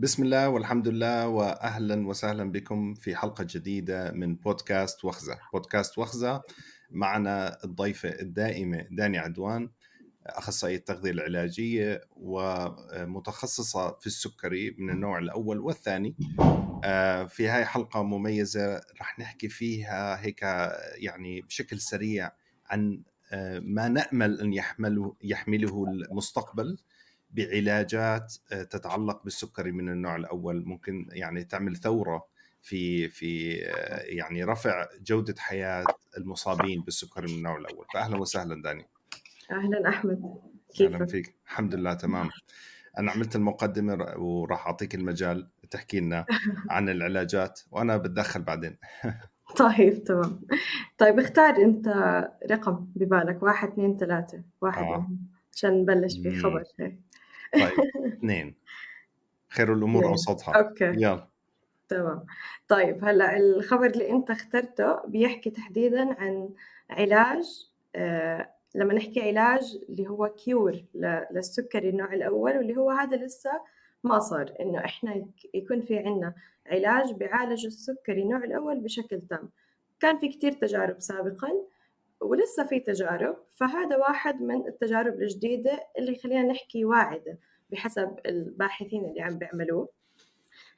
بسم الله والحمد لله واهلا وسهلا بكم في حلقة جديدة من بودكاست وخزة، بودكاست وخزة معنا الضيفة الدائمة داني عدوان أخصائية التغذية العلاجية ومتخصصة في السكري من النوع الأول والثاني. آه، في هاي حلقة مميزة رح نحكي فيها هيك يعني بشكل سريع عن آه، ما نأمل أن يحمله يحمله المستقبل بعلاجات آه، تتعلق بالسكري من النوع الأول. ممكن يعني تعمل ثورة في في آه، يعني رفع جودة حياة المصابين بالسكري من النوع الأول. فاهلا وسهلا داني. أهلا أحمد. كيفك؟ أهلا فيك. الحمد لله تمام. أنا عملت المقدمة وراح أعطيك المجال تحكي لنا عن العلاجات وأنا بتدخل بعدين. طيب تمام. طيب اختار أنت رقم ببالك. واحد اثنين ثلاثة. واحد آه. عشان نبلش بخبر هيك طيب اثنين خير الأمور أوسطها. okay. يلا. تمام. طيب هلأ الخبر اللي أنت اخترته بيحكي تحديدا عن علاج آه لما نحكي علاج اللي هو cure للسكري النوع الأول واللي هو هذا لسه ما صار إنه إحنا يكون في عنا علاج بيعالج السكري النوع الأول بشكل تام. كان في كتير تجارب سابقا ولسه في تجارب فهذا واحد من التجارب الجديدة اللي خلينا نحكي واعدة بحسب الباحثين اللي عم بيعملوه.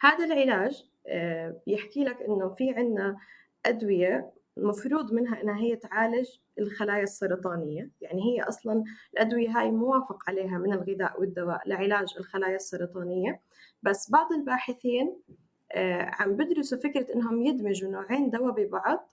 هذا العلاج آه، بيحكي لك إنه في عنا أدوية مفروض منها إنها هي تعالج الخلايا السرطانية يعني هي أصلا الأدوية هاي موافق عليها من الغذاء والدواء لعلاج الخلايا السرطانية بس بعض الباحثين آه، عم بدرسوا فكرة إنهم يدمجوا نوعين دواء ببعض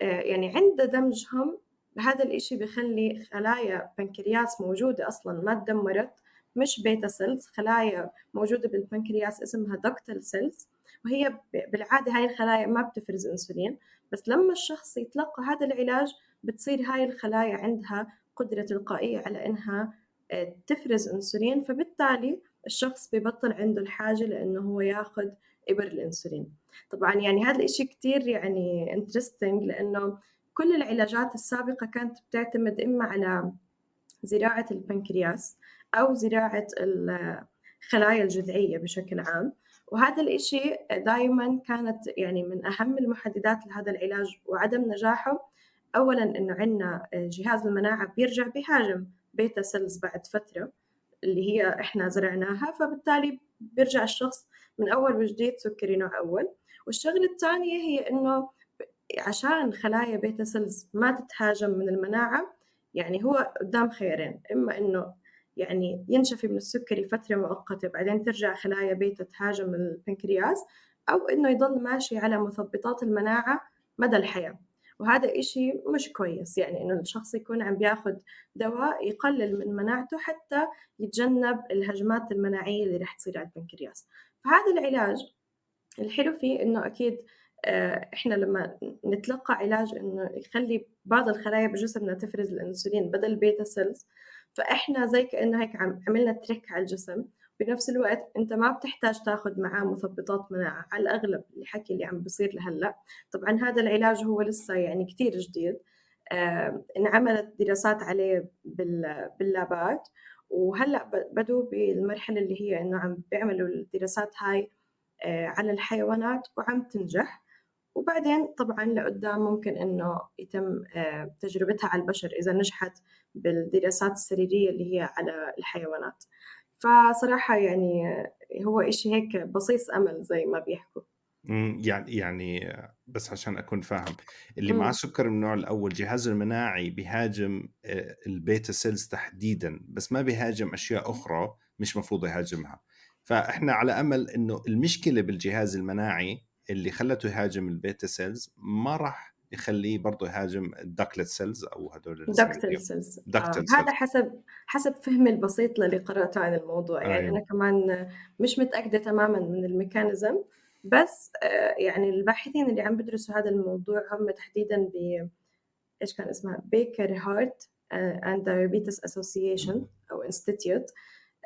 يعني عند دمجهم هذا الإشي بخلي خلايا بنكرياس موجودة أصلا ما تدمرت مش beta cells خلايا موجودة بالبنكرياس اسمها ductal cells وهي بالعادة هاي الخلايا ما بتفرز أنسولين بس لما الشخص يتلقى هذا العلاج بتصير هاي الخلايا عندها قدرة تلقائية على إنها آه، تفرز أنسولين فبالتالي الشخص ببطل عنده الحاجة لأنه هو ياخذ إبر الأنسولين. طبعا يعني هذا الإشي كتير يعني انترستنج لأنه كل العلاجات السابقة كانت بتعتمد إما على زراعة البنكرياس أو زراعة الخلايا الجذعية بشكل عام. وهذا الإشي دائما كانت يعني من أهم المحددات لهذا العلاج وعدم نجاحه. أولا إنه عندنا جهاز المناعة بيرجع بيهاجم beta cells بعد فترة اللي هي إحنا زرعناها فبالتالي بيرجع الشخص من أول وجديد سكري نوع أول. والشغلة الثانية هي إنه عشان خلايا beta cells ما تتهاجم من المناعة يعني هو قدام خيارين إما إنه يعني ينشفي من السكري فترة مؤقتة بعدين ترجع خلايا بيتا تهاجم البنكرياس أو إنه يضل ماشي على مثبطات المناعة مدى الحياة. وهذا إشي مش كويس يعني إنه الشخص يكون عم بياخد دواء يقلل من مناعته حتى يتجنب الهجمات المناعية اللي رح تصير على البنكرياس. فهذا العلاج الحلو فيه إنه أكيد آه، إحنا لما نتلقى علاج إنه يخلي بعض الخلايا بجسمنا تفرز الأنسولين بدل beta cells فإحنا زي كأنه هيك عملنا trick على الجسم. بنفس الوقت انت ما بتحتاج تاخذ معاه مثبطات مناعه على الأغلب الحكي اللي عم بصير لهلأ. طبعا هذا العلاج هو لسه يعني كثير جديد. آه انعملت دراسات عليه باللابات. وهلأ بدوا بالمرحلة اللي هي إنه عم بيعملوا الدراسات هاي آه على الحيوانات وعم تنجح. وبعدين طبعا لقدام ممكن إنه يتم آه تجربتها على البشر إذا نجحت بالدراسات السريرية اللي هي على الحيوانات. فصراحة يعني هو إشي هيك بصيص أمل زي ما بيحكوا. يعني يعني بس عشان أكون فاهم. اللي مع سكر من النوع الأول جهازه المناعي بيهاجم آه، ال beta cells تحديدا بس ما بيهاجم أشياء أخرى مش مفروض يهاجمها. فإحنا على أمل إنه المشكلة بالجهاز المناعي اللي خلته يهاجم ال beta cells ما راح يخليه برضه يهاجم ال ductal cells أو هدول ductal cells آه. هذا حسب حسب فهمي البسيط للي قرأته عن الموضوع. يعني أيوه. أنا كمان مش متأكدة تماما من ال mechanism بس آه يعني الباحثين اللي عم بدرسوا هذا الموضوع هم تحديدا ب إيش كان اسمها؟ Baker Heart and Diabetes Association أو Institute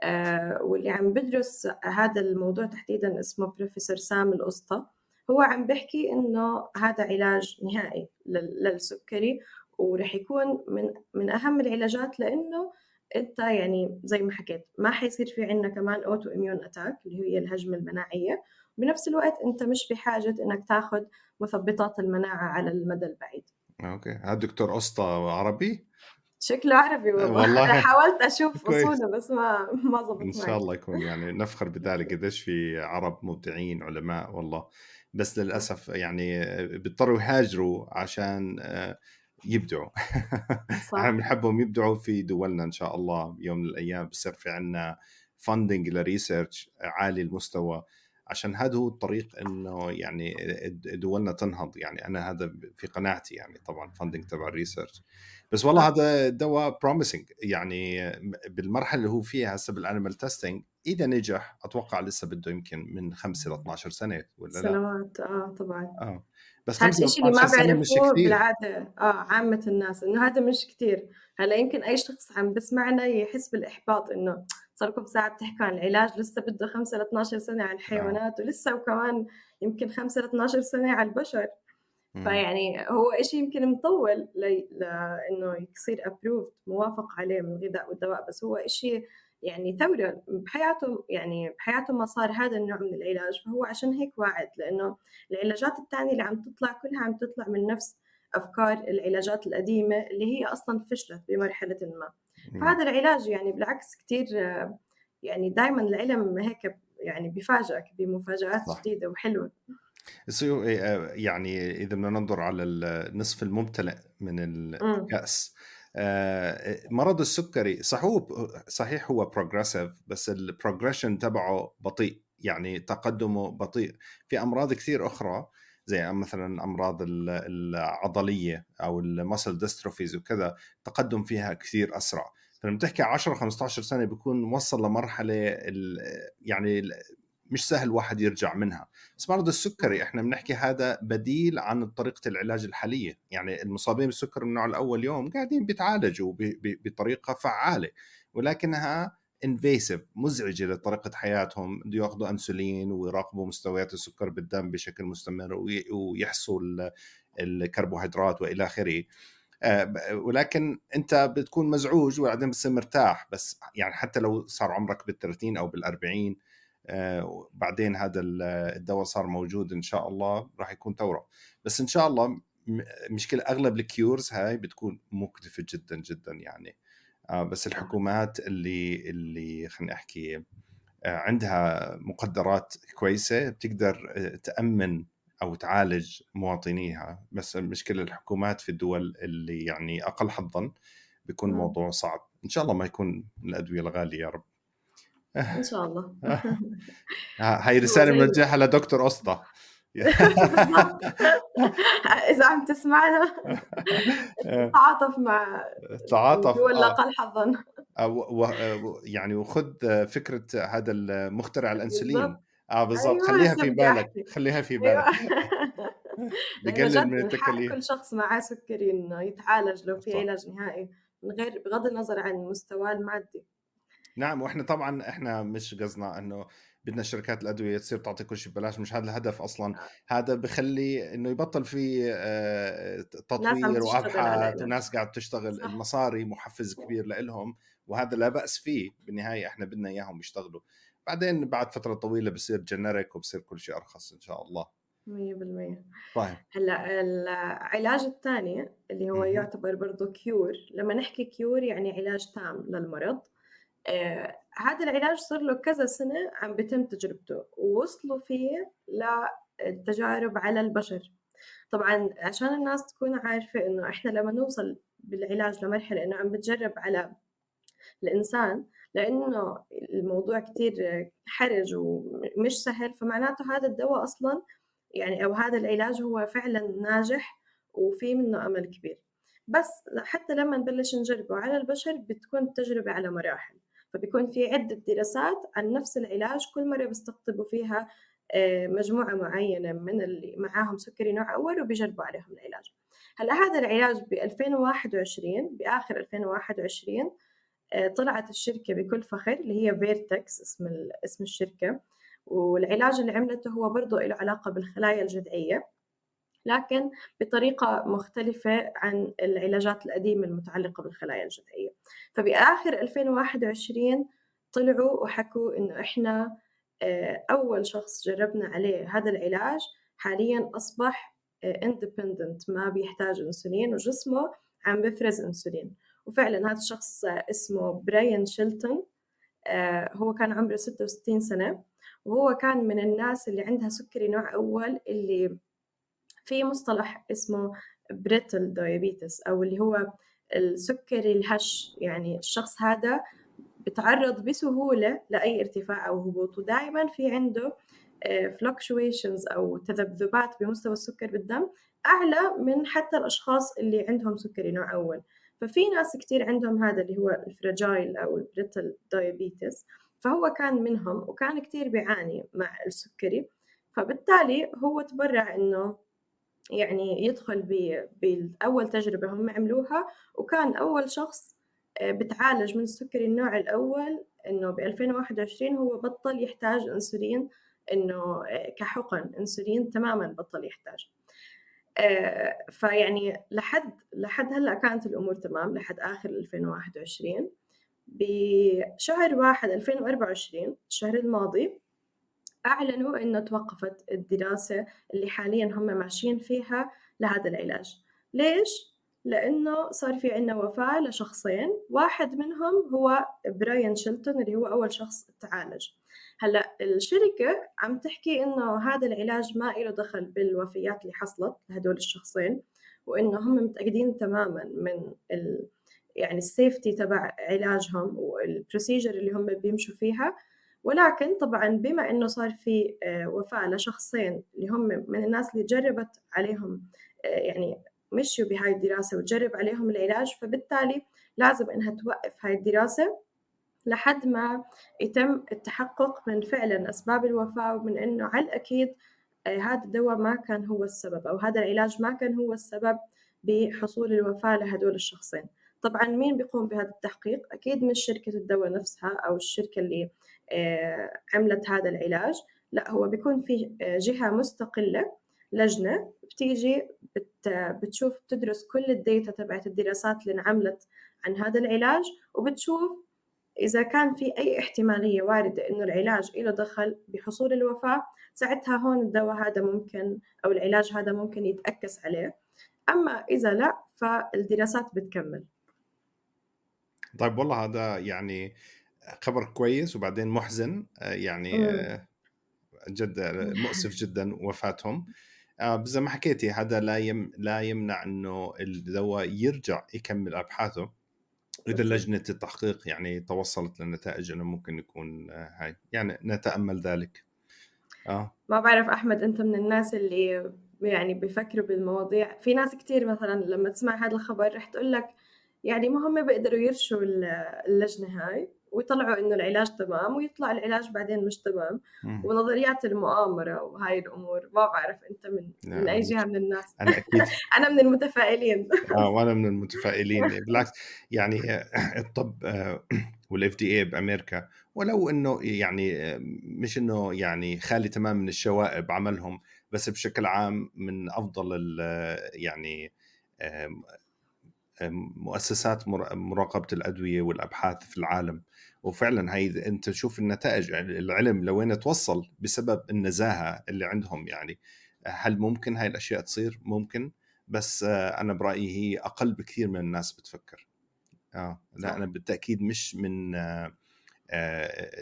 آه واللي عم بدرس هذا الموضوع تحديدا اسمه بروفيسور سام الاسطى هو عم بحكي إنه هذا علاج نهائي للسكري ورح يكون من من أهم العلاجات لإنه أنت يعني زي ما حكيت ما حيصير في عندنا كمان autoimmune attack اللي هي الهجمة المناعية. بنفس الوقت أنت مش بحاجة إنك تاخذ مثبطات المناعة على المدى البعيد. okay. هذا دكتور اسطى عربي؟ شكله عربي والله, والله. أنا حاولت أشوف أصوله بس ما ما ظبط إن شاء الله يكون يعني نفخر بذلك. قديش في عرب مبدعين علماء والله. بس للأسف يعني بيضطروا يهاجروا عشان آه، يبدعوا. إحنا بنحبهم يبدعوا في دولنا إن شاء الله يوم من الأيام بصير في عندنا funding ل research عالي المستوى. عشان هذا هو الطريق إنه يعني دولنا تنهض. يعني أنا هذا في قناعتي يعني طبعا funding تبع ال research بس والله هذا دواء promising يعني بالمرحلة اللي هو فيها هسه بال animal testing إذا نجح أتوقع لسه بده يمكن من 5 ل 12 سنة ولا لا؟ سنوات. آه طبعا. آه. بس هذا الشيء اللي ما بيعرفوه بالعادة. آه عامة الناس إنه هذا مش كثير. هلا يمكن أي شخص عم بسمعنا يحس بالإحباط إنه صار لكم ساعة بتحكوا عن العلاج لسه بده 5 ل 12 سنة على الحيوانات آه. ولسه وكمان يمكن 5 ل 12 سنة على البشر. فيعني هو شيء يمكن مطول لأنه يصير ابروفد موافق عليه من الغذاء والدواء بس هو شيء يعني ثورة بحياته يعني بحياته ما صار هذا النوع من العلاج. فهو عشان هيك واعد لأنه العلاجات الثانية اللي عم تطلع كلها عم تطلع من نفس أفكار العلاجات القديمة اللي هي أصلا فشلت بمرحلة ما. فهذا العلاج يعني بالعكس كثير يعني دائما العلم هيك يعني بفاجئك بمفاجآت صح. جديدة وحلوة. يعني إذا بدنا ننظر على النصف الممتلئ من الكأس مرض السكري صح هو صحيح هو progressive بس ال progression تبعه بطيء يعني تقدمه بطيء. في أمراض كثير أخرى زي مثلا أمراض العضلية أو ال muscle dystrophies وكذا تقدم فيها كثير أسرع. فلما تحكي 10 15 سنة بيكون وصل لمرحلة يعني مش سهل واحد يرجع منها. بس مرض السكري إحنا بنحكي هذا بديل عن طريقة العلاج الحالية. يعني المصابين بالسكر من النوع الأول يوم قاعدين بيتعالجوا بطريقة فعالة ولكنها invasive مزعجة لطريقة حياتهم. بده ياخذوا انسولين ويراقبوا مستويات السكر بالدم بشكل مستمر ويحصوا الكربوهيدرات وإلى آخره. ولكن أنت بتكون مزعوج وبعدين بتصير مرتاح بس يعني حتى لو صار عمرك بال 30 أو بال 40 آه، بعدين هذا الدواء صار موجود إن شاء الله راح يكون ثورة. بس إن شاء الله مشكلة أغلب ال cures هاي بتكون مكلفة جدا جدا يعني. آه، بس الحكومات اللي اللي خليني أحكي عندها مقدرات كويسة بتقدر تأمن أو تعالج مواطنيها بس المشكلة الحكومات في الدول اللي يعني أقل حظا بيكون الموضوع صعب. إن شاء الله ما يكون الأدوية الغالية يا رب. إن شاء الله. هاي رسالة موجهه لدكتور اسطى إذا عم تسمعنا تعاطف مع تعاطف الدول الأقل حظا. يعني وخذ فكرة هذا المخترع الأنسولين. آه بالضبط. أيوة خليها في بالك خليها في بالك. بقلل من التكاليف. كل شخص معاه سكري إنه يتعالج لو في علاج نهائي من غير بغض النظر عن مستواه المادي. نعم وإحنا طبعا إحنا مش قصدنا إنه بدنا شركات الأدوية تصير تعطي كل شيء ببلاش مش هذا الهدف أصلا. آه. هذا بخلي إنه يبطل في آه، تطوير وأبحاث وناس قاعد تشتغل. صح. المصاري محفز كبير لهم وهذا لا بأس فيه. بالنهاية إحنا بدنا إياهم يشتغلوا. بعدين بعد فترة طويلة بصير generic وبصير كل شيء أرخص إن شاء الله. 100% طيب. هلأ العلاج الثاني اللي هو يعتبر برضه cure لما نحكي cure يعني علاج تام للمرض. آه هذا العلاج صار له كذا سنة عم بتم تجربته ووصلوا فيه للتجارب على البشر. طبعا عشان الناس تكون عارفة إنه إحنا لما نوصل بالعلاج لمرحلة إنه عم بتجرب على الإنسان لأنه الموضوع كتير حرج ومش سهل فمعناته هذا الدواء أصلا يعني أو هذا العلاج هو فعلا ناجح وفي منه أمل كبير. بس حتى لما نبلش نجربه على البشر بتكون التجربة على مراحل فبيكون في عدة دراسات عن نفس العلاج كل مرة بيستقطبوا فيها آه، مجموعة معينة من اللي معاهم سكري نوع أول وبيجربوا عليهم العلاج. هلأ هذا العلاج ب 2021 بآخر 2021 آه، طلعت الشركة بكل فخر اللي هي فيرتكس اسم اسم الشركة. والعلاج اللي عملته هو برضه له علاقة بالخلايا الجذعية. لكن بطريقة مختلفة عن العلاجات القديمة المتعلقة بالخلايا الجذعية. فبآخر 2021 طلعوا وحكوا إنه إحنا آه، أول شخص جربنا عليه هذا العلاج. حاليا أصبح independent ما بيحتاج إنسولين وجسمه عم بفرز إنسولين. وفعلا هذا الشخص اسمه براين شيلتون آه، هو كان عمره 66 سنة وهو كان من الناس اللي عندها سكري نوع أول اللي في مصطلح اسمه brittle diabetes أو اللي هو السكري الهش. يعني الشخص هذا بتعرض بسهولة لأي ارتفاع أو هبوط ودائما في عنده fluctuations آه، أو تذبذبات بمستوى السكر بالدم أعلى من حتى الأشخاص اللي عندهم سكري نوع أول. ففي ناس كتير عندهم هذا اللي هو ال fragile أو ال brittle diabetes فهو كان منهم وكان كتير بيعاني مع السكري فبالتالي هو تبرع إنه يعني يدخل بأول تجربة هم عملوها وكان أول شخص آه، بتعالج من السكري النوع الأول إنه ب 2021 هو بطل يحتاج أنسولين إنه آه، كحقن أنسولين تماما بطل يحتاج. فيعني لحد لحد هلأ كانت الأمور تمام لحد آخر 2021 بشهر واحد 2024 الشهر الماضي أعلنوا إنه توقفت الدراسة اللي حاليا هم ماشيين فيها لهذا العلاج. ليش؟ لأنه صار في عنا وفاة لشخصين واحد منهم هو براين شيلتون اللي هو أول شخص تعالج. هلأ الشركة عم تحكي إنه هذا العلاج ما له دخل بالوفيات اللي حصلت لهدول الشخصين وإنه هم متأكدين تماما من ال يعني ال safety تبع علاجهم وال procedure اللي هم بيمشوا فيها. ولكن طبعا بما إنه صار في آه، وفاة لشخصين اللي هم من الناس اللي جربت عليهم آه، يعني مشوا بهاي الدراسة وتجرب عليهم العلاج فبالتالي لازم إنها توقف هاي الدراسة. لحد ما يتم التحقق من فعلا أسباب الوفاة ومن إنه على الأكيد آه، هذا الدواء ما كان هو السبب أو هذا العلاج ما كان هو السبب بحصول الوفاة لهدول الشخصين. طبعا مين بيقوم بهذا التحقيق؟ أكيد مش شركة الدواء نفسها أو الشركة اللي آه، عملت هذا العلاج. لا هو بيكون في آه، جهة مستقلة لجنة بتيجي بت بتشوف بتدرس كل الديتا تبعت الدراسات اللي انعملت عن هذا العلاج وبتشوف إذا كان في أي احتمالية واردة إنه العلاج له دخل بحصول الوفاة ساعتها هون الدواء هذا ممكن أو العلاج هذا ممكن يتأكس عليه. أما إذا لا فالدراسات بتكمل. طيب والله هذا يعني خبر كويس وبعدين محزن آه، يعني آه، جد مؤسف جدا وفاتهم. آه، زي ما حكيتي هذا لا يم لا يمنع إنه الدواء يرجع يكمل أبحاثه. إذا لجنة التحقيق يعني توصلت لنتائج إنه ممكن يكون هاي يعني نتأمل ذلك. آه. ما بعرف أحمد أنت من الناس اللي يعني بيفكروا بالمواضيع؟ في ناس كثير مثلا لما تسمع هذا الخبر رح تقول لك يعني ما هم بيقدروا يرشوا اللجنة هاي. ويطلعوا إنه العلاج تمام ويطلع العلاج بعدين مش تمام. مم. ونظريات المؤامرة وهاي الأمور ما بعرف أنت من من أي جهة من الناس. أنا أكيد. أنا من المتفائلين. آه وأنا من المتفائلين. بالعكس يعني الطب والاف دي اي بأمريكا ولو إنه يعني مش إنه يعني خالي تمام من الشوائب عملهم بس بشكل عام من أفضل يعني مؤسسات مراقبة الأدوية والأبحاث في العالم. وفعلا هي أنت تشوف النتائج يعني العلم لوين توصل بسبب النزاهة اللي عندهم يعني. هل ممكن هاي الأشياء تصير؟ ممكن. بس أنا برأيي هي أقل بكثير من الناس بتفكر. آه لا أنا بالتأكيد مش من آه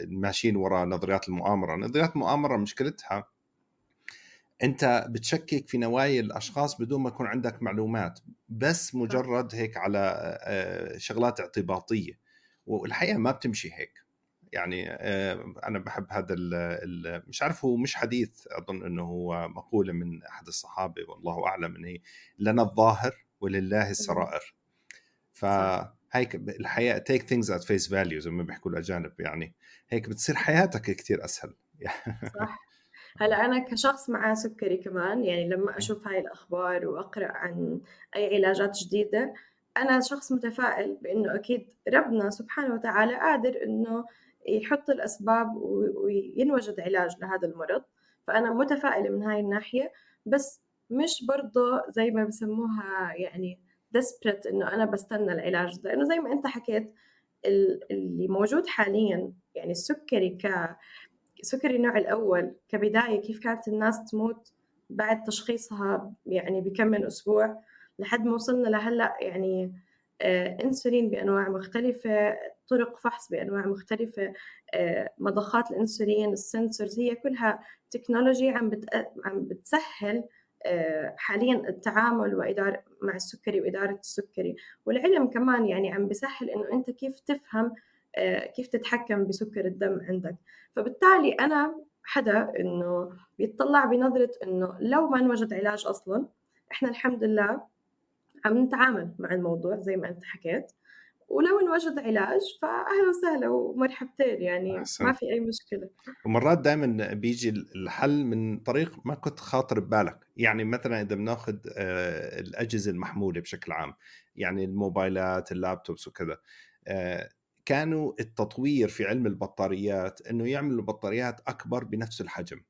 ماشيين وراء نظريات المؤامرة. نظريات المؤامرة مشكلتها أنت بتشكك في نوايا الأشخاص بدون ما يكون عندك معلومات بس مجرد هيك على شغلات اعتباطية. والحقيقة ما بتمشي هيك. يعني أنا بحب هذا ال مش عارف هو مش حديث أظن إنه هو مقولة من أحد الصحابة والله أعلم إن هي لنا الظاهر ولله السرائر. فهيك الحياة take things at face value زي ما بيحكوا الأجانب يعني. هيك بتصير حياتك كثير أسهل. صح. هلا أنا كشخص مع سكري كمان يعني لما أشوف هاي الأخبار وأقرأ عن أي علاجات جديدة أنا شخص متفائل بإنه أكيد ربنا سبحانه وتعالى قادر إنه يحط الأسباب وينوجد علاج لهذا المرض. فأنا متفائلة من هاي الناحية بس مش برضه زي ما بسموها يعني desperate إنه أنا بستنى العلاج. لأنه زي ما أنت حكيت اللي موجود حاليا يعني السكري ك سكري النوع الأول. كبداية كيف كانت الناس تموت بعد تشخيصها يعني بكم من أسبوع لحد ما وصلنا لهلأ يعني آه، إنسولين بأنواع مختلفة طرق فحص بأنواع مختلفة آه، مضخات الإنسولين ال sensors هي كلها technology عم عم بتسهل آه، حاليا التعامل واداره مع السكري وإدارة السكري. والعلم كمان يعني عم بسهل إنه أنت كيف تفهم كيف تتحكم بسكر الدم عندك. فبالتالي أنا حدا إنه بيطلع بنظرة إنه لو ما نوجد علاج أصلا إحنا الحمد لله عم نتعامل مع الموضوع زي ما أنت حكيت. ولو انوجد علاج فاهلا وسهلا ومرحبتين يعني أحسن. ما في أي مشكلة. ومرات دائما بيجي الحل من طريق ما كنت خاطر ببالك. يعني مثلا إذا بناخذ آه، الأجهزة المحمولة بشكل عام يعني الموبايلات اللابتوبس وكذا آه، كانوا التطوير في علم البطاريات إنه يعملوا بطاريات أكبر بنفس الحجم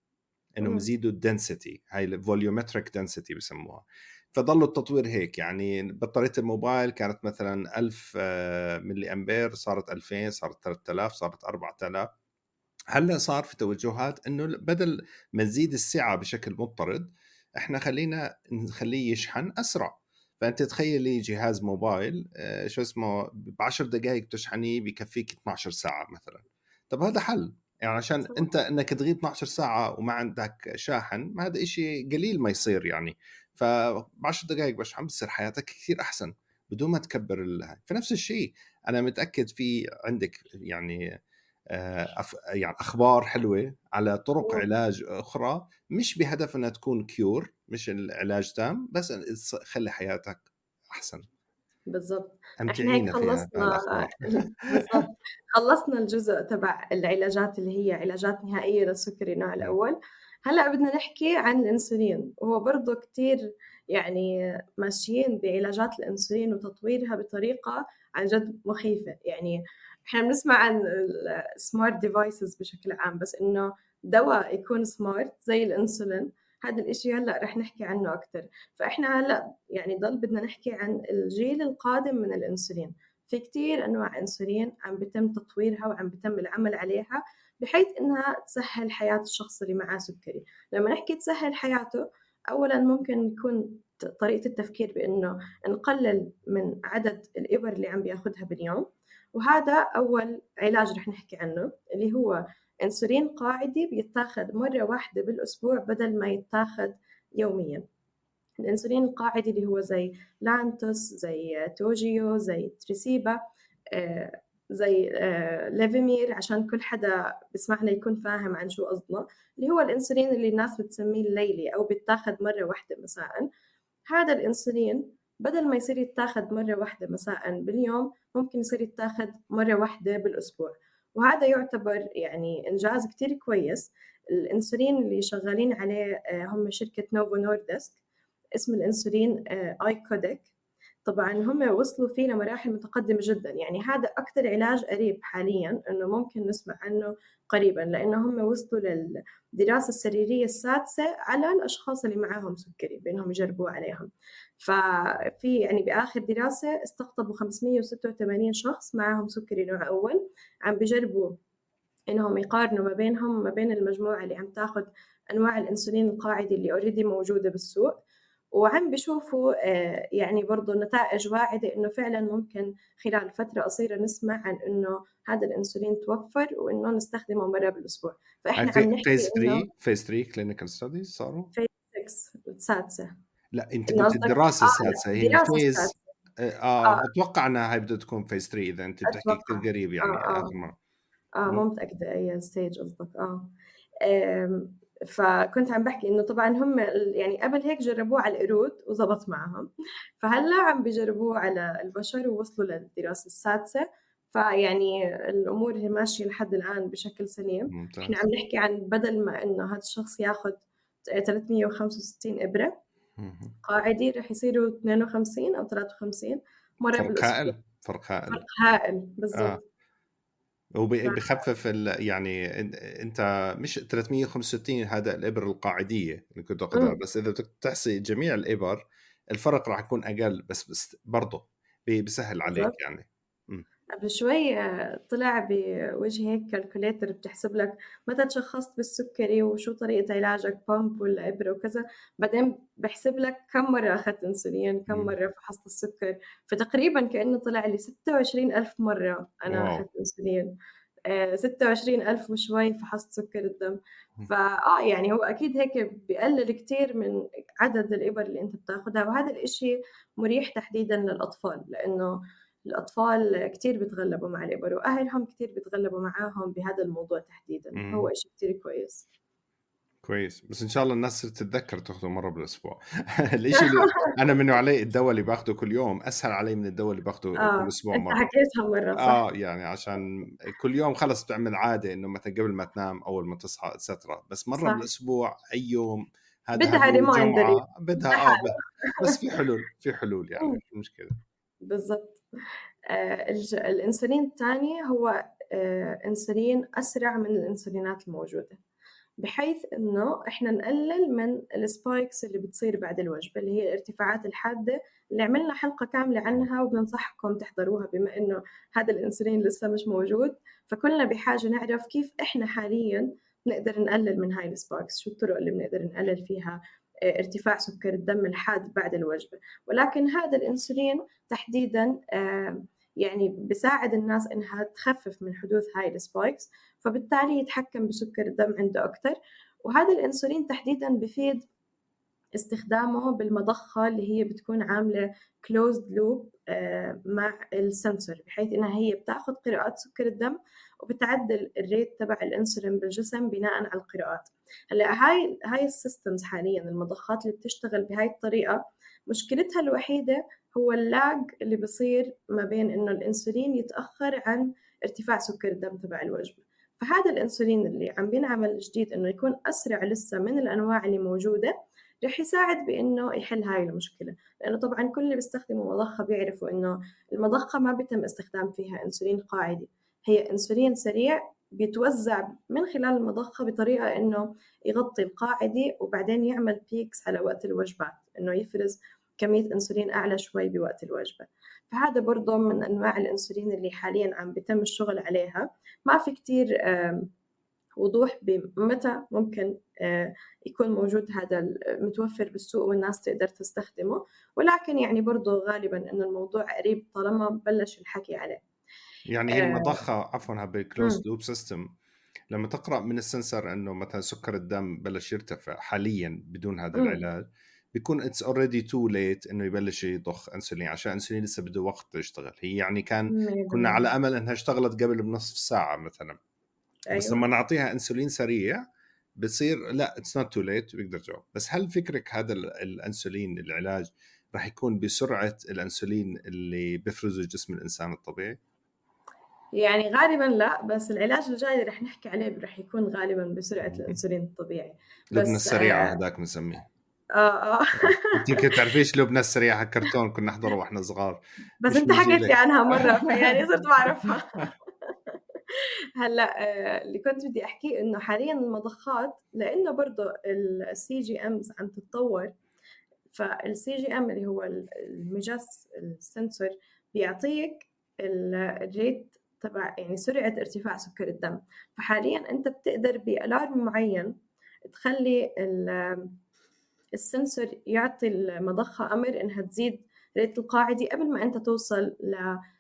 إنهم يزيدوا ال density هاي ال volumetric density بسموها. فضل التطوير هيك يعني بطارية الموبايل كانت مثلا 1000 آه، ملي أمبير صارت 2000 صارت 3000 صارت 4000 هلأ صار في توجهات إنه بدل ما نزيد السعة بشكل مضطرد إحنا خلينا نخليه يشحن أسرع. فأنت تخيلي جهاز موبايل آه، شو اسمه ب 10 دقائق تشحنيه بكفيك 12 ساعة مثلا. طب هذا حل. يعني عشان أنت إنك تغيب 12 ساعة وما عندك شاحن ما هذا شيء قليل ما يصير يعني. ف 10 دقائق بشحن بتصير حياتك كثير أحسن بدون ما تكبر ال... فنفس الشيء أنا متأكد في عندك يعني. يعني أخبار حلوة على طرق علاج أخرى مش بهدف إنها تكون كيور مش العلاج تام بس خلي حياتك أحسن. بالضبط. إحنا هيك خلصنا خلصنا الجزء تبع العلاجات اللي هي علاجات نهائية للسكري النوع. الأول. هلأ بدنا نحكي عن الإنسولين. وهو برضه كتير يعني ماشيين بعلاجات الإنسولين وتطويرها بطريقة عن جد مخيفة. يعني إحنا بنسمع عن ال smart devices بشكل عام بس إنه دواء يكون smart زي الإنسولين هذا الإشي هلأ رح نحكي عنه أكثر فإحنا هلأ يعني ضل بدنا نحكي عن الجيل القادم من الإنسولين. في كتير أنواع إنسولين عم بيتم تطويرها وعم بيتم العمل عليها بحيث إنها تسهل حياة الشخص اللي معاه سكري. لما نحكي تسهل حياته اولا ممكن يكون طريقة التفكير بإنه نقلل من عدد الإبر اللي عم بيأخذها باليوم. وهذا أول علاج رح نحكي عنه اللي هو إنسولين قاعدي بيتاخذ مرة واحدة بالأسبوع بدل ما يتاخذ يوميا. الإنسولين القاعدي اللي هو زي لانتوس زي توجيو زي تريسيبا آه، زي آه، ليفيمير عشان كل حدا بسمعنا يكون فاهم عن شو قصدنا اللي هو الإنسولين اللي الناس بتسميه الليلي أو بيتاخذ مرة واحدة مساء. هذا الإنسولين بدل ما يصير يتاخذ مرة واحدة مساء باليوم ممكن يصير يتاخذ مرة واحدة بالأسبوع. وهذا يعتبر يعني إنجاز كتير كويس. الإنسولين اللي شغالين عليه آه، هم شركة نوفو نوردسك اسم الإنسولين اي آه، طبعا هم وصلوا فيه لمراحل متقدمة جدا. يعني هذا أكثر علاج قريب حاليا أنه ممكن نسمع عنه قريبا لأنه هم وصلوا للدراسة السريرية السادسة على الأشخاص اللي معاهم سكري بأنهم يجربوا عليهم. ففي يعني بآخر دراسة استقطبوا 586 شخص معاهم سكري نوع أول. عم بجربوا إنهم يقارنوا ما بينهم ما بين المجموعة اللي عم تاخذ أنواع الإنسولين القاعدي اللي already موجودة بالسوق. وعم بشوفوا آه، يعني برضه نتائج واعدة إنه فعلا ممكن خلال فترة قصيرة نسمع عن إنه هذا الأنسولين توفر وإنه نستخدمه مرة بالأسبوع. فإحنا عم نحكي فيز 3 فيز 3 كلينيكال ستاديز صاروا؟ phase 6 السادسة. لا أنت قلت الدراسة آه، السادسة هي phase آه, آه, أتوقع أنها هاي بدها تكون phase 3 إذا أنت بتحكي كثير قريب يعني آه آه. مرة آه مو متأكدة. أي stage قصدك. آه. فكنت عم بحكي إنه طبعا هم يعني قبل هيك جربوه على القرود وزبط معهم. فهلأ عم بيجربوه على البشر ووصلوا للدراسة السادسة. فيعني الأمور هي ماشية لحد الآن بشكل سليم. ممتاز. إحنا عم نحكي عن بدل ما إنه هذا الشخص ياخذ 365 إبرة قاعدي رح يصيروا 52 أو 53 مرة فرق هائل. فرق هائل. فرق هائل بالضبط. آه. وبخفف يعني أنت مش 365 هذا الإبر القاعدية اللي كنت اخذها بس إذا بدك تحصي جميع الإبر الفرق راح يكون أقل بس, بس برضه بيسهل عليك يعني. قبل شوي طلع بوجه هيك calculator بتحسب لك متى تشخصت بالسكري وشو طريقة علاجك pump ولا إبرة وكذا. بعدين بحسب لك كم مرة أخذت أنسولين كم مرة فحصت السكر. فتقريبا كأنه طلع لي 26 ألف مرة أنا أخذت أنسولين 26 آه، ألف وشوي فحصت سكر الدم. فآه يعني هو أكيد هيك بقلل كتير من عدد الإبر اللي أنت بتاخذها وهذا الإشي مريح تحديدا للأطفال لأنه الأطفال كتير بيتغلبوا مع الإبر وأهلهم كتير بيتغلبوا معاهم بهذا الموضوع تحديدا مم. هو إشي كتير كويس. كويس. بس إن شاء الله الناس تتذكر تاخذه مرة بالأسبوع. الشيء اللي أنا منه علي الدواء اللي باخذه كل يوم أسهل علي من الدواء اللي باخذه آه. كل أسبوع مرة. حكيتها مرة صح. آه يعني عشان كل يوم خلص بتعمل عادة إنه مثلا قبل ما تنام أول ما تصحى اتسترا بس مرة صح. بالأسبوع أي يوم هذا بدها ريمايندر بدها آه بس في حلول في حلول يعني مش مشكلة. بالضبط. الإنسولين الثاني هو آه، إنسولين أسرع من الإنسولينات الموجودة بحيث إنه إحنا نقلل من ال spikes اللي بتصير بعد الوجبة اللي هي الارتفاعات الحادة اللي عملنا حلقة كاملة عنها وبننصحكم تحضروها بما إنه هذا الإنسولين لسه مش موجود فكلنا بحاجة نعرف كيف إحنا حاليا نقدر نقلل من هاي ال spikes شو الطرق اللي بنقدر نقلل فيها آه، ارتفاع سكر الدم الحاد بعد الوجبة. ولكن هذا الإنسولين تحديدا يعني بساعد الناس إنها تخفف من حدوث هاي ال spikes فبالتالي يتحكم بسكر الدم عنده أكثر وهذا الإنسولين تحديدا بفيد استخدامه بالمضخة اللي هي بتكون عاملة closed loop مع ال sensor بحيث إنها هي بتأخذ قراءات سكر الدم وبتعدل ال rate تبع الانسولين بالجسم بناء على القراءات. هلأ هاي هاي ال systems حاليا المضخات اللي بتشتغل بهاي الطريقة مشكلتها الوحيدة هو اللاج اللي بصير ما بين إنه الانسولين يتأخر عن ارتفاع سكر الدم تبع الوجبة. فهذا الانسولين اللي عم بينعمل جديد إنه يكون أسرع لسه من الأنواع اللي موجودة رح يساعد بإنه يحل هاي المشكلة لأنه طبعا كل اللي بيستخدموا مضخة بيعرفوا إنه المضخة ما بيتم استخدام فيها إنسولين قاعدي هي إنسولين سريع بيتوزع من خلال المضخة بطريقة إنه يغطي القاعدة وبعدين يعمل peaks على وقت الوجبات إنه يفرز كمية أنسولين أعلى شوي بوقت الوجبة. فهذا برضه من أنواع الأنسولين اللي حاليا عم بيتم الشغل عليها. ما في كتير وضوح بمتى ممكن يكون موجود هذا متوفر بالسوق والناس تقدر تستخدمه. ولكن يعني برضه غالبا إنه الموضوع قريب طالما بلش الحكي عليه. يعني هي المضخة؟ آه. عفوا بال closed loop system لما تقرأ من ال sensor إنه مثلا سكر الدم بلش يرتفع حاليا بدون هذا م. العلاج بيكون it's already too late إنه يبلش يضخ انسولين عشان انسولين لسه بده وقت يشتغل. هي يعني كان كنا على أمل إنها اشتغلت قبل بنصف ساعة مثلا. أيوة. بس لما نعطيها انسولين سريع بصير لا it's not too late بيقدر جاوب بس هل فكرك هذا الأنسولين العلاج راح يكون بسرعة الأنسولين اللي بيفرزه جسم الإنسان الطبيعي؟ يعني غالبا لا بس العلاج الجاي اللي رح نحكي عليه رح يكون غالبا بسرعة الأنسولين الطبيعي. لبنى السريعة آه هذاك بنسميه آه آه. يمكن تعرفيش لبنى السريعة كرتون كنا نحضره وإحنا صغار. بس أنت حكيت لي عنها مرة فيعني صرت بعرفها هلأ آه، اللي كنت بدي احكيه إنه حاليا المضخات لأنه برضه ال CGMs عم تتطور فال CGM اللي هو المجس ال sensor بيعطيك ال rate تبع يعني سرعة ارتفاع سكر الدم. فحاليا أنت بتقدر ب alarm معين تخلي ال sensor يعطي المضخة أمر إنها تزيد rate القاعدي قبل ما أنت توصل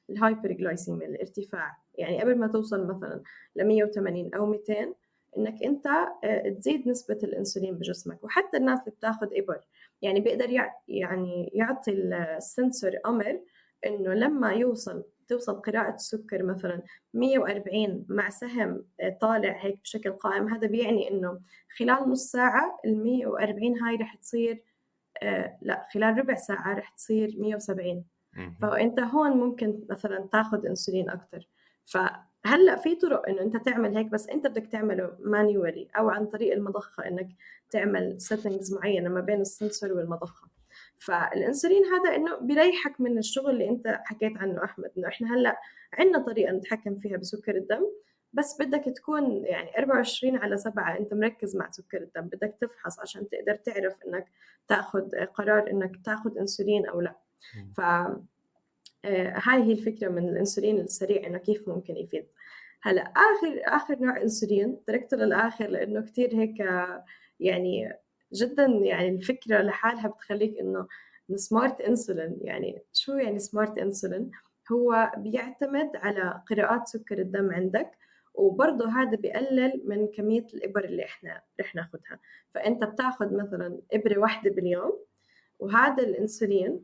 لل hyperglycemia الارتفاع. يعني قبل ما توصل مثلا ل 180 أو 200 إنك أنت آه، تزيد نسبة الإنسولين بجسمك. وحتى الناس اللي بتاخذ ابر يعني بيقدر يعني يعطي السنسور أمر إنه لما يوصل توصل قراءة السكر مثلا 140 مع سهم آه، طالع هيك بشكل قائم هذا بيعني إنه خلال نص ساعة ال 140 هاي رح تصير آه لا خلال ربع ساعة رح تصير 170 فأنت هون ممكن مثلا تاخذ إنسولين أكثر فهلأ في طرق إنه أنت تعمل هيك بس أنت بدك تعمله مانيولي أو عن طريق المضخة إنك تعمل settings معينة ما بين ال sensor والمضخة. فالإنسولين هذا إنه بيريحك من الشغل اللي أنت حكيت عنه أحمد إنه إحنا هلأ عندنا طريقة نتحكم فيها بسكر الدم بس بدك تكون يعني 24 على 7 أنت مركز مع سكر الدم بدك تفحص عشان تقدر تعرف إنك تأخذ قرار إنك تأخذ إنسولين أو لأ. ف هاي هي الفكرة من الإنسولين السريع إنه كيف ممكن يفيد. هلأ آخر آخر نوع إنسولين تركته للآخر لإنه كثير هيك يعني جدا يعني الفكرة لحالها بتخليك إنه سمارت انسولين يعني شو يعني سمارت انسولين هو بيعتمد على قراءات سكر الدم عندك وبرضه هذا بيقلل من كمية الإبر اللي إحنا رح ناخدها. فأنت بتاخد مثلا إبرة واحدة باليوم وهذا الأنسولين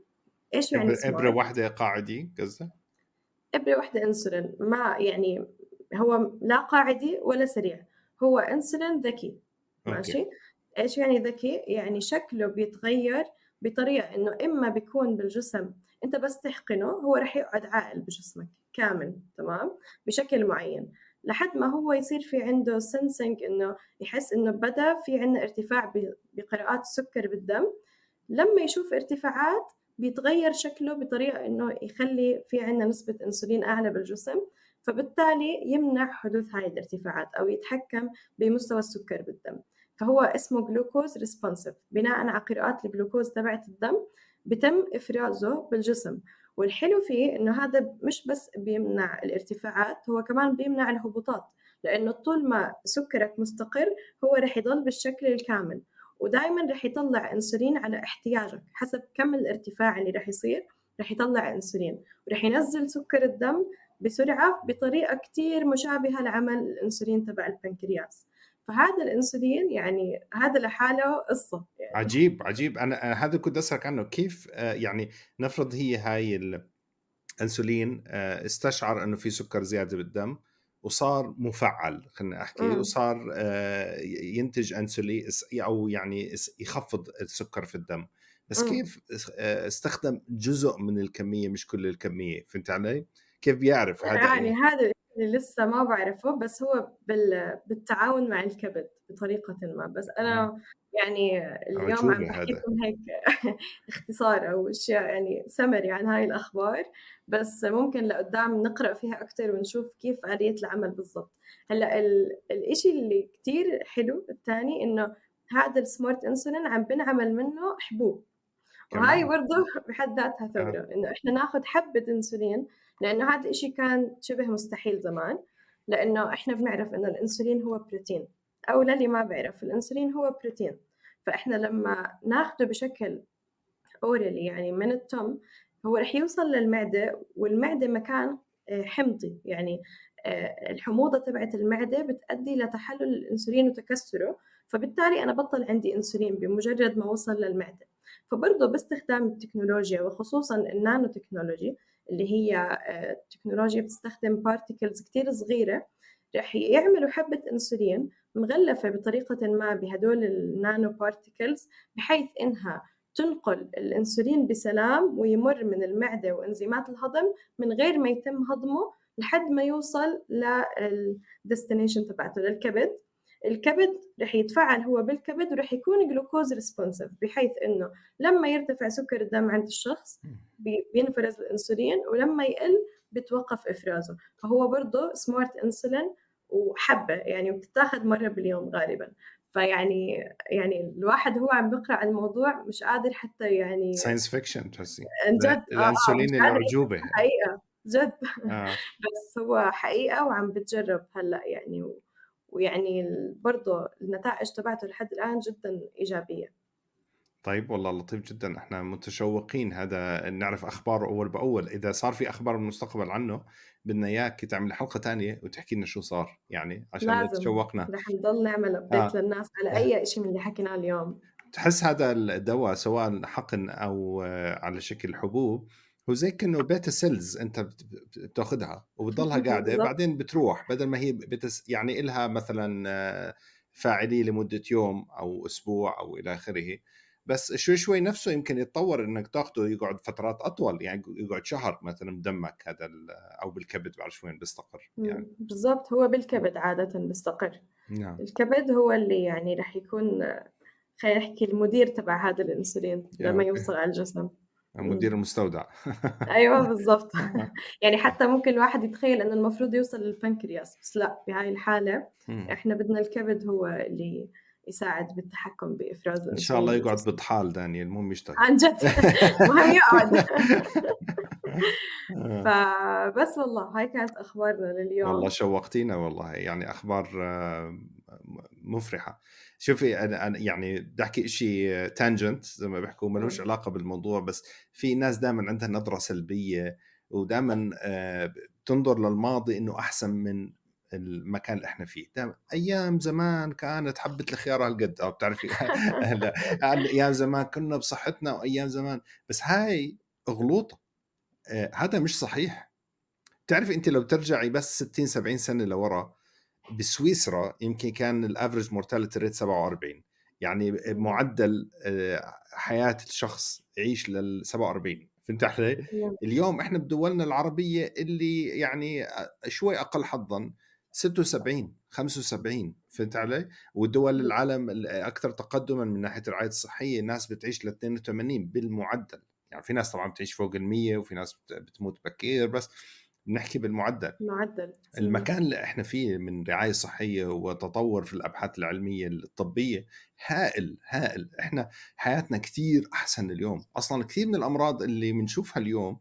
إيش يعني إبرة واحدة قاعدي قصدك؟ إبرة واحدة أنسولين ما يعني هو لا قاعدي ولا سريع هو أنسولين ذكي ماشي okay. إيش يعني ذكي؟ يعني شكله بيتغير بطريقة إنه إما بيكون بالجسم أنت بس تحقنه هو رح يقعد عاقل بجسمك كامل تمام بشكل معين لحد ما هو يصير في عنده sensing إنه يحس إنه بدا في عندنا ارتفاع بقراءات السكر بالدم لما يشوف ارتفاعات بيتغير شكله بطريقة إنه يخلي في عندنا نسبة إنسولين أعلى بالجسم فبالتالي يمنع حدوث هاي الارتفاعات أو يتحكم بمستوى السكر بالدم. فهو اسمه glucose responsive بناء على قراءات الجلوكوز تبعت الدم بتم إفرازه بالجسم. والحلو فيه إنه هذا مش بس بيمنع الارتفاعات هو كمان بيمنع الهبوطات لأنه طول ما سكرك مستقر هو رح يضل بالشكل الكامل. ودائما رح يطلع إنسولين على احتياجك حسب كم الارتفاع اللي رح يصير رح يطلع إنسولين. ورح ينزل سكر الدم بسرعة بطريقة كتير مشابهة لعمل الإنسولين تبع البنكرياس. فهذا الإنسولين يعني هذا لحاله قصة يعني. عجيب عجيب. أنا هذا كنت أسألك عنه. كيف آه، يعني نفرض هي هاي الانسولين آه، استشعر إنه في سكر زيادة بالدم وصار مفعل خلينا أحكي م. وصار آه، ينتج انسولين أو يعني يخفض السكر في الدم. بس م. كيف استخدم جزء من الكمية مش كل الكمية فهمت علي؟ كيف بيعرف هذا يعني هذا اللي لسه ما بعرفه بس هو بال... بالتعاون مع الكبد بطريقة ما. بس أنا يعني اليوم عم بحكي لكم هيك اختصار أو أشياء يعني سمري عن هاي الأخبار بس ممكن لقدام نقرأ فيها أكثر ونشوف كيف آلية العمل بالضبط. هلأ ال... الإشي اللي كتير حلو الثاني إنه هذا السمارت انسولين عم بنعمل منه حبوب. وهاي برضه بحد ذاتها ثوره آه. إنه إحنا ناخذ حبة انسولين لأنه هذا الشيء كان شبه مستحيل زمان لأنه إحنا بنعرف إنه الانسولين هو بروتين أو للي ما بعرف الإنسولين هو بروتين. فإحنا لما ناخده بشكل orally يعني من التم هو رح يوصل للمعدة والمعدة مكان آه، حمضي. يعني آه، الحموضة تبعت المعدة بتؤدي لتحلل الإنسولين وتكسره فبالتالي أنا بطل عندي إنسولين بمجرد ما وصل للمعدة. فبرضه باستخدام التكنولوجيا وخصوصا النانو تكنولوجي اللي هي آه، تكنولوجيا بتستخدم particles كتير صغيرة رح يعملوا حبة أنسولين مغلفة بطريقة ما بهدول ال nanoparticles بحيث إنها تنقل الأنسولين بسلام ويمر من المعدة وإنزيمات الهضم من غير ما يتم هضمه لحد ما يوصل لل destination تبعته للكبد. الكبد رح يتفاعل هو بالكبد ورح يكون glucose responsive بحيث إنه لما يرتفع سكر الدم عند الشخص بينفرز الإنسولين ولما يقل بتوقف إفرازه. فهو برضه smart insulin وحبة يعني بتتاخذ مرة باليوم غالبا. فيعني يعني الواحد هو عم بيقرأ عن الموضوع مش قادر حتى يعني science fiction تحسي. جد. آه، الانسولين آه الأعجوبة. حقيقة جد. آه. بس هو حقيقة وعم بتجرب هلأ يعني و... ويعني برضه النتائج تبعته لحد الآن جدا إيجابية. طيب والله لطيف جدا. إحنا متشوقين هذا نعرف اخباره أول بأول. إذا صار في أخبار بالمستقبل عنه بدنا إياك تعمل حلقة تانية وتحكي لنا شو صار يعني عشان لازم. تشوقنا. رح نضل نعمل update آه. للناس على أي شيء من اللي حكيناه اليوم. تحس هذا الدواء سواء حقن أو على شكل حبوب هو زي كأنه beta cells أنت بتأخذها وبتضلها قاعدة. بعدين بتروح بدل ما هي بتس يعني إلها مثلا آه، فاعلية لمدة يوم أو أسبوع أو إلى آخره. بس شوي شوي نفسه يمكن يتطور إنك تاخذه يقعد فترات أطول يعني يقعد شهر مثلا بدمك هذا أو بالكبد بعرف وين بيستقر يعني بالضبط هو بالكبد عاده بيستقر نعم. الكبد هو اللي يعني رح يكون خلينا نحكي المدير تبع هذا الإنسولين لما. يوصل على الجسم مدير المستودع أيوه بالضبط يعني حتى ممكن الواحد يتخيل إنه المفروض يوصل للبنكرياس بس لا بهاي الحالة. إحنا بدنا الكبد هو اللي يساعد بالتحكم بإفراز إن شاء الله يقعد بالجسم. بطحال دانيال مو يشتغل عن جد مهم يقعد آه. فبس والله هاي كانت اخبارنا لليوم والله شوقتينا والله يعني أخبار آه، مفرحة شوفي أنا يعني بدي أحكي شيء تانجنت زي ما بيحكوا ملوش مم. علاقة بالموضوع بس في ناس دائما عندها نظرة سلبية ودائما بتنظر للماضي إنه أحسن من المكان اللي إحنا فيه. دائما أيام زمان كانت حبة الخيار هالقد أو بتعرفي أيام زمان كنا بصحتنا وأيام زمان. بس هاي غلوطة. آه، هذا مش صحيح. بتعرفي أنت لو ترجعي بس 60 70 سنة لورا بسويسرا يمكن كان ال average mortality rate 47 يعني معدل آه، حياة الشخص يعيش لل 47 فهمت علي؟ اليوم إحنا بدولنا العربية اللي يعني شوي أقل حظا. 76 75 فهمت علي؟ ودول العالم الاكثر تقدما من ناحية الرعاية الصحية الناس بتعيش ل 82 بالمعدل. يعني في ناس طبعا بتعيش فوق ال 100 وفي ناس بت- بتموت بكير بس بنحكي بالمعدل. معدل. المكان اللي إحنا فيه من رعاية صحية وتطور في الأبحاث العلمية الطبية هائل هائل. إحنا حياتنا كثير أحسن اليوم. أصلا كثير من الأمراض اللي بنشوفها اليوم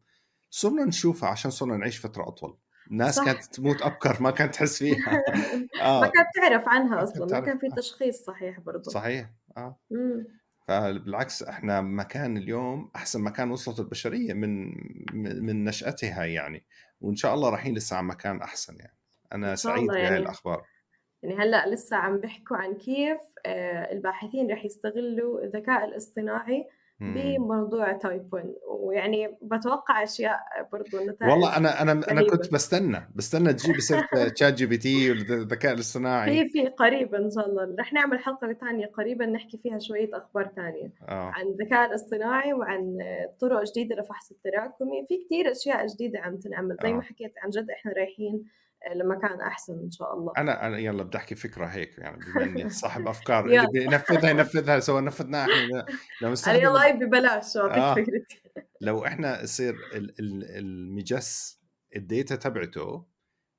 صرنا نشوفها عشان صرنا نعيش فترة أطول. الناس صح. كانت تموت أبكر ما كانت تحس فيها ما آه كانت تعرف عنها ما أصلا ما. كان في آه. تشخيص صحيح برضه صحيح آه مم. فبالعكس إحنا مكان اليوم أحسن مكان وصلت البشرية من من نشأتها يعني وإن شاء الله رايحين لسه على مكان أحسن يعني أنا سعيد بهاي يعني. الأخبار يعني هلأ لسه عم بيحكوا عن كيف آه، الباحثين رح يستغلوا الذكاء الاصطناعي. بموضوع type 1 ويعني بتوقع أشياء برضه نتائج والله أنا أنا أنا. كنت بستنى بستنى تجيب سيرة ChatGPT والذكاء الاصطناعي. في في قريبا إن شاء الله. رح نعمل حلقة ثانية قريبا نحكي فيها شوية أخبار ثانية آه. عن الذكاء الاصطناعي وعن طرق جديدة لفحص التراكمي. في كتير أشياء جديدة عم تنعمل زي آه. ما حكيت عن جد إحنا رايحين لمكان أحسن إن شاء الله. أنا أنا يلا بدي أحكي فكرة هيك يعني بما إني صاحب أفكار. اللي بينفذها ينفذها سواء نفذناها إحنا لو علي نستخدم الله ببلاش اعطيك آه. فكرتي لو إحنا يصير ال- ال- المجس ال data تبعته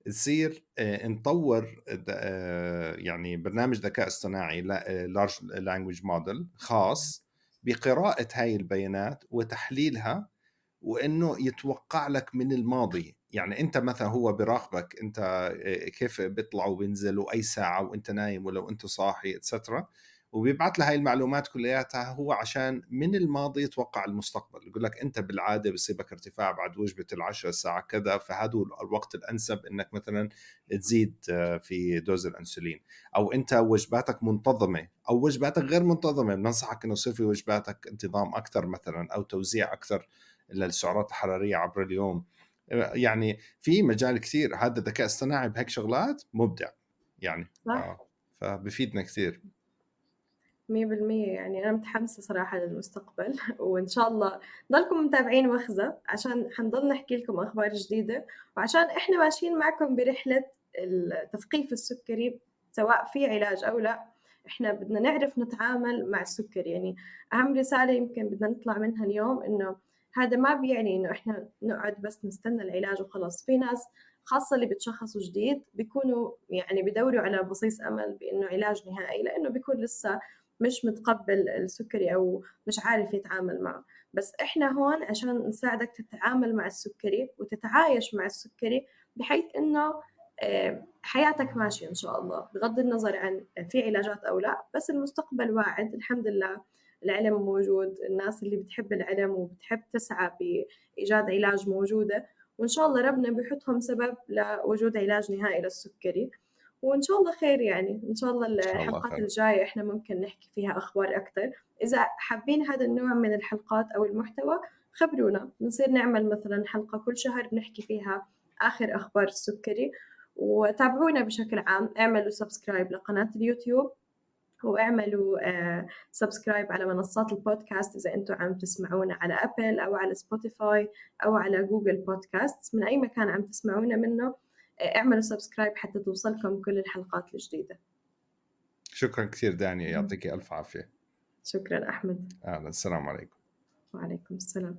تصير آه، نطور آه، يعني برنامج ذكاء اصطناعي large language model خاص بقراءة هاي البيانات وتحليلها وإنه يتوقع لك من الماضي. يعني أنت مثلا هو براقبك أنت كيف بيطلع وبينزل واي ساعة وأنت نايم ولو انت صاحي et cetera وبيبعث له هاي المعلومات كلياتها هو عشان من الماضي يتوقع المستقبل. يقول لك أنت بالعادة بصيبك ارتفاع بعد وجبة العشاء الساعة كذا فهذا الوقت الأنسب إنك مثلا تزيد في دوز الأنسولين. أو أنت وجباتك منتظمة أو وجباتك غير منتظمة بننصحك إنه يصير في وجباتك انتظام أكثر مثلا أو توزيع أكثر للسعرات الحرارية عبر اليوم. يعني في مجال كثير هذا الذكاء الاصطناعي بهيك شغلات مبدع يعني صح. آه. فبفيدنا كثير مية بالمية يعني أنا متحمسة صراحة للمستقبل وإن شاء الله ضلكم متابعين وخزة عشان حنضل نحكي لكم أخبار جديدة وعشان إحنا ماشيين معكم برحلة التثقيف السكري سواء في علاج أو لا إحنا بدنا نعرف نتعامل مع السكر يعني أهم رسالة يمكن بدنا نطلع منها اليوم إنه هذا ما بيعني إنه إحنا نقعد بس نستنى العلاج وخلاص. في ناس خاصة اللي بتشخصوا جديد بيكونوا يعني بدوروا على بصيص أمل بإنه علاج نهائي لأنه بيكون لسه مش متقبل السكري أو مش عارف يتعامل معه. بس إحنا هون عشان نساعدك تتعامل مع السكري وتتعايش مع السكري بحيث إنه آه، حياتك ماشية إن شاء الله بغض النظر عن في علاجات أو لا بس المستقبل واعد الحمد لله. العلم موجود الناس اللي بتحب العلم وبتحب تسعى بإيجاد علاج موجودة وإن شاء الله ربنا بيحطهم سبب لوجود علاج نهائي للسكري. وإن شاء الله خير يعني إن شاء الله الحلقات خير. الجاية إحنا ممكن نحكي فيها أخبار أكثر إذا حابين هذا النوع من الحلقات أو المحتوى خبرونا. بنصير نعمل مثلا حلقة كل شهر بنحكي فيها آخر أخبار السكري. وتابعونا بشكل عام اعملوا subscribe لقناة اليوتيوب. واعملوا آه، subscribe على منصات البودكاست إذا أنتم عم تسمعونا على Apple أو على Spotify أو على Google Podcast من أي مكان عم تسمعونا منه اعملوا سبسكرايب حتى توصلكم كل الحلقات الجديدة. شكرا كثير دانيا يعطيك ألف عافية. شكرا أحمد. أهلا السلام عليكم. وعليكم السلام.